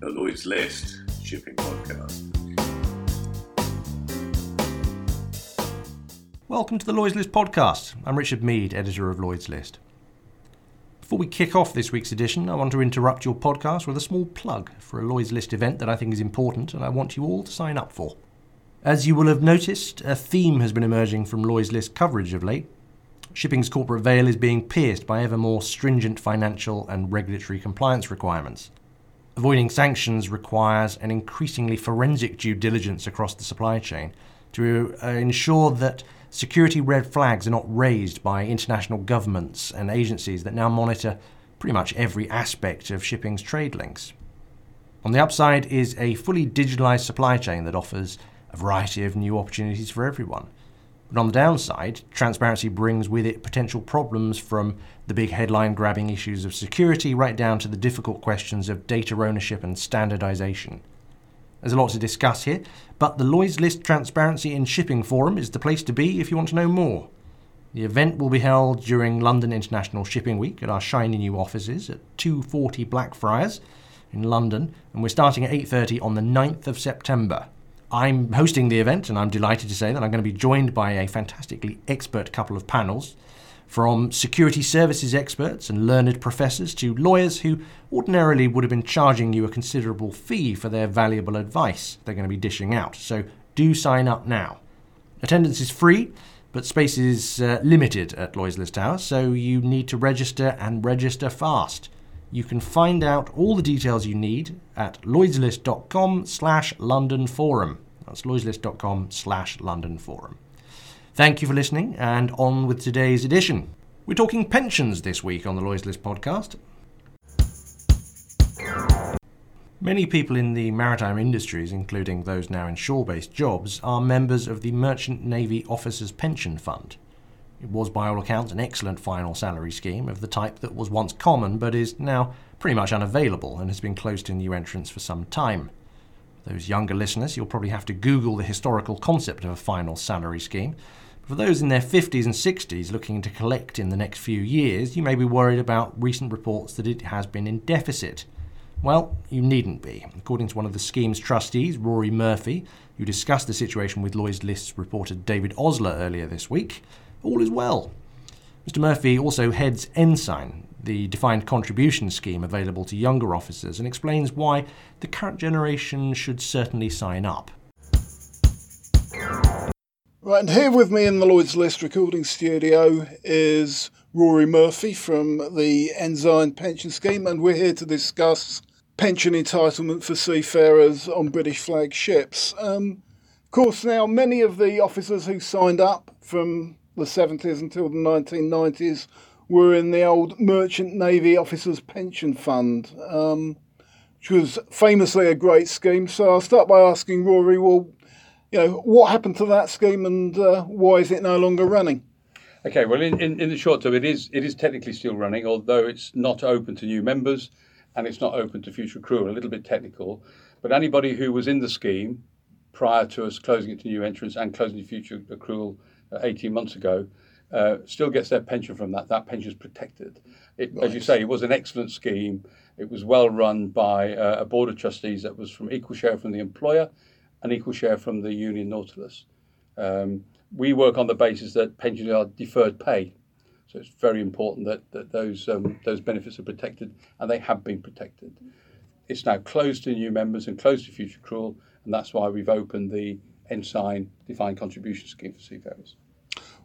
the Lloyd's List shipping podcast. Welcome to the Lloyd's List podcast. I'm Richard Meade, editor of Lloyd's List. Before we kick off this week's edition, I want to interrupt your podcast with a small plug for a Lloyd's List event that I think is important and I want you all to sign up for. As you will have noticed, a theme has been emerging from Lloyd's List coverage of late. Shipping's corporate veil is being pierced by ever more stringent financial and regulatory compliance requirements. Avoiding sanctions requires an increasingly forensic due diligence across the supply chain to uh, ensure that security red flags are not raised by international governments and agencies that now monitor pretty much every aspect of shipping's trade links. On the upside is a fully digitalized supply chain that offers a variety of new opportunities for everyone. But on the downside, transparency brings with it potential problems from the big headline grabbing issues of security right down to the difficult questions of data ownership and standardization. There's a lot to discuss here, but the Lloyd's List Transparency in Shipping Forum is the place to be if you want to know more. The event will be held during London International Shipping Week at our shiny new offices at 240 Blackfriars in London, and we're starting at 8:30 on the 9th of September. I'm hosting the event, and I'm delighted to say that I'm going to be joined by a fantastically expert couple of panels from security services experts and learned professors to lawyers who ordinarily would have been charging you a considerable fee for their valuable advice they're going to be dishing out. So do sign up now. Attendance is free, but space is uh, limited at List Tower, so you need to register and register fast. You can find out all the details you need at lloydslist.com slash London Forum. That's lloydslist.com slash London Forum. Thank you for listening, and on with today's edition. We're talking pensions this week on the Lloyd's List podcast. Many people in the maritime industries, including those now in shore based jobs, are members of the Merchant Navy Officers Pension Fund. It was, by all accounts, an excellent final salary scheme of the type that was once common but is now pretty much unavailable and has been closed to new entrants for some time. For those younger listeners, you'll probably have to Google the historical concept of a final salary scheme for those in their 50s and 60s looking to collect in the next few years, you may be worried about recent reports that it has been in deficit. Well, you needn't be. According to one of the scheme's trustees, Rory Murphy, who discussed the situation with Lloyd's List's reporter David Osler earlier this week, all is well. Mr. Murphy also heads Ensign, the defined contribution scheme available to younger officers, and explains why the current generation should certainly sign up. Right, and here with me in the Lloyd's List recording studio is Rory Murphy from the Ensign Pension Scheme, and we're here to discuss pension entitlement for seafarers on British flag ships. Um, of course, now many of the officers who signed up from the 70s until the 1990s were in the old Merchant Navy Officers Pension Fund, um, which was famously a great scheme. So I'll start by asking Rory, well, you know, what happened to that scheme and uh, why is it no longer running? Okay, well, in, in, in, the short term, it is it is technically still running, although it's not open to new members and it's not open to future accrual. A little bit technical, but anybody who was in the scheme prior to us closing it to new entrants and closing the future accrual 18 months ago uh, still gets their pension from that. That pension is protected. It, right. As you say, it was an excellent scheme. It was well run by uh, a board of trustees that was from equal share from the employer and equal share from the Union Nautilus. Um, we work on the basis that pensions are deferred pay. So it's very important that, that those, um, those benefits are protected, and they have been protected. It's now closed to new members and closed to future accrual, and that's why we've opened the Ensign Defined Contribution Scheme for seafarers.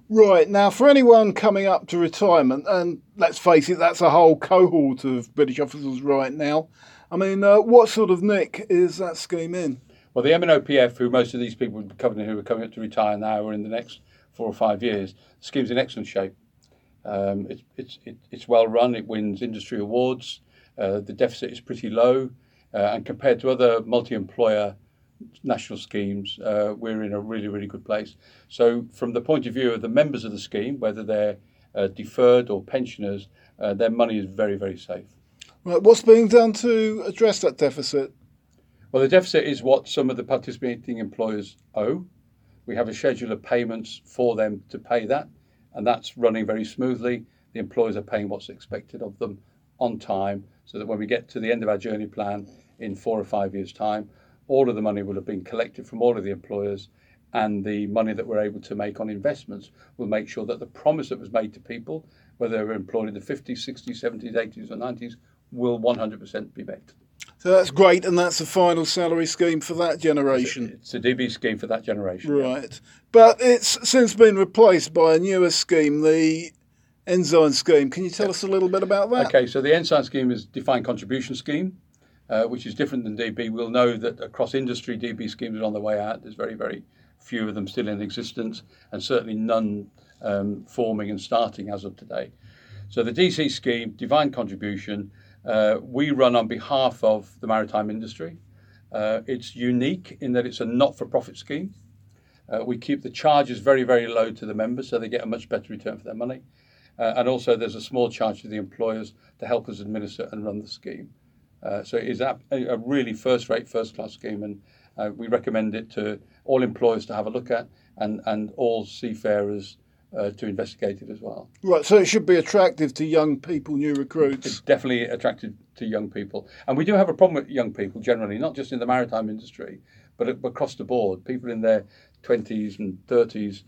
Right, now for anyone coming up to retirement, and let's face it, that's a whole cohort of British officers right now. I mean, uh, what sort of nick is that scheme in? Well, the MNOPF, who most of these people would be covering who are coming up to retire now or in the next four or five years, the scheme's in excellent shape. Um, it, it's, it, it's well run, it wins industry awards, uh, the deficit is pretty low, uh, and compared to other multi employer national schemes, uh, we're in a really, really good place. So, from the point of view of the members of the scheme, whether they're uh, deferred or pensioners, uh, their money is very, very safe. Right, what's being done to address that deficit? Well, the deficit is what some of the participating employers owe. We have a schedule of payments for them to pay that, and that's running very smoothly. The employers are paying what's expected of them on time, so that when we get to the end of our journey plan in four or five years' time. All of the money will have been collected from all of the employers, and the money that we're able to make on investments will make sure that the promise that was made to people, whether they were employed in the 50s, 60s, 70s, 80s, or 90s, will 100% be met. So that's great, and that's the final salary scheme for that generation. It's a DB scheme for that generation. Right. But it's since been replaced by a newer scheme, the Ensign scheme. Can you tell us a little bit about that? Okay, so the Ensign scheme is defined contribution scheme, uh, which is different than DB. We'll know that across industry, DB schemes are on the way out. There's very, very few of them still in existence, and certainly none um, forming and starting as of today. So the DC scheme, Defined contribution, uh, we run on behalf of the maritime industry. Uh, it's unique in that it's a not-for-profit scheme. Uh, we keep the charges very, very low to the members, so they get a much better return for their money. Uh, and also, there's a small charge to the employers to help us administer and run the scheme. Uh, so it is a, a really first-rate, first-class scheme, and uh, we recommend it to all employers to have a look at, and, and all seafarers uh, to investigate it as well. Right, so it should be attractive to young people, new recruits. It's definitely attractive to young people, and we do have a problem with young people generally, not just in the maritime industry, but across the board. People in their 20s and 30s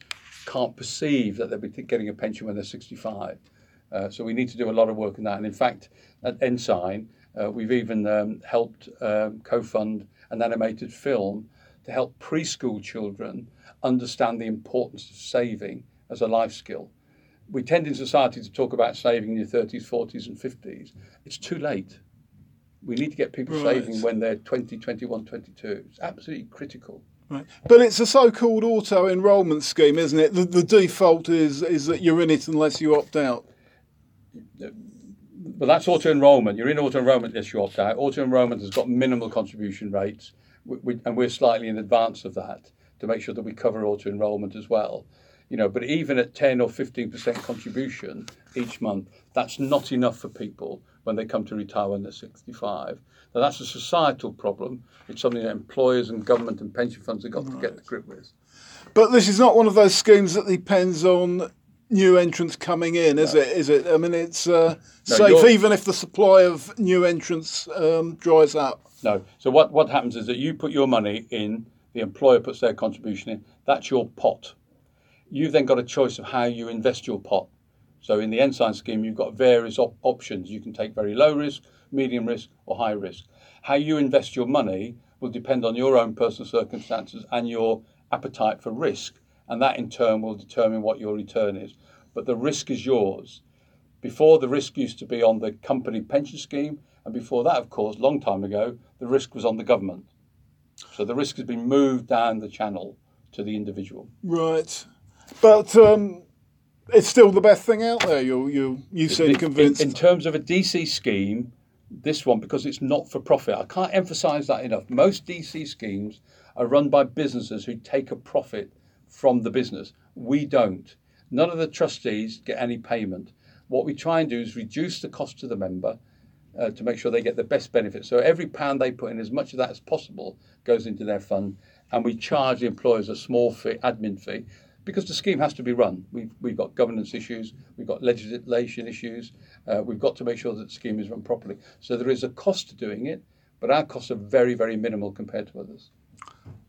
can't perceive that they'll be getting a pension when they're 65. Uh, so we need to do a lot of work in that. And in fact, at Ensign, uh, we've even um, helped um, co-fund an animated film to help preschool children understand the importance of saving as a life skill. We tend in society to talk about saving in your 30s, 40s, and 50s. It's too late. We need to get people right. saving when they're 20, 21, 22. It's absolutely critical. Right. But it's a so-called auto enrolment scheme, isn't it? The, the default is is that you're in it unless you opt out. But that's auto enrolment. You're in auto enrolment unless you opt out. Auto enrolment has got minimal contribution rates, we, we, and we're slightly in advance of that to make sure that we cover auto enrolment as well. You know, but even at 10 or 15% contribution each month, that's not enough for people when they come to retire when they're 65. Now, that's a societal problem. It's something that employers and government and pension funds have got right. to get to grip with. But this is not one of those schemes that depends on new entrants coming in, is no. it? Is it? I mean, it's uh, no, safe even if the supply of new entrants um, dries up. No. So what, what happens is that you put your money in, the employer puts their contribution in. That's your pot. You've then got a choice of how you invest your pot. So in the Ensign scheme, you've got various op- options. You can take very low risk, medium risk, or high risk. How you invest your money will depend on your own personal circumstances and your appetite for risk, and that in turn will determine what your return is. But the risk is yours. Before, the risk used to be on the company pension scheme, and before that, of course, long time ago, the risk was on the government. So the risk has been moved down the channel to the individual. Right. But um, it's still the best thing out there. You you you seem convinced. In, in, terms of a DC scheme, this one because it's not for profit. I can't emphasise that enough. Most DC schemes are run by businesses who take a profit from the business. We don't. None of the trustees get any payment. What we try and do is reduce the cost to the member uh, to make sure they get the best benefit. So every pound they put in, as much of that as possible, goes into their fund, and we charge the employers a small fee, admin fee, because the scheme has to be run. We've, we've got governance issues, we've got legislation issues, uh, we've got to make sure that the scheme is run properly. So there is a cost to doing it, but our costs are very, very minimal compared to others.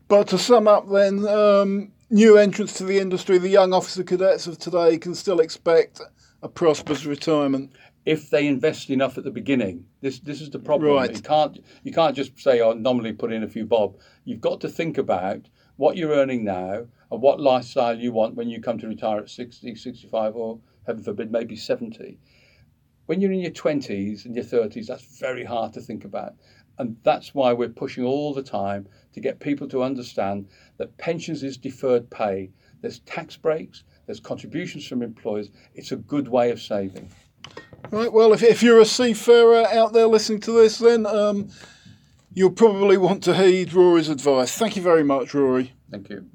But to sum up, then, um, new entrants to the industry, the young officer cadets of today can still expect a prosperous retirement if they invest enough at the beginning. This this is the problem. Right. You can't you can't just say, "Oh, nominally put in a few bob." You've got to think about what you're earning now and what lifestyle you want when you come to retire at 60, 65, or heaven forbid, maybe 70. When you're in your 20s and your 30s, that's very hard to think about. And that's why we're pushing all the time to get people to understand that pensions is deferred pay. There's tax breaks, there's contributions from employers. It's a good way of saving. Right, well, if, if you're a seafarer out there listening to this, then um, you'll probably want to heed Rory's advice. Thank you very much, Rory. Thank you.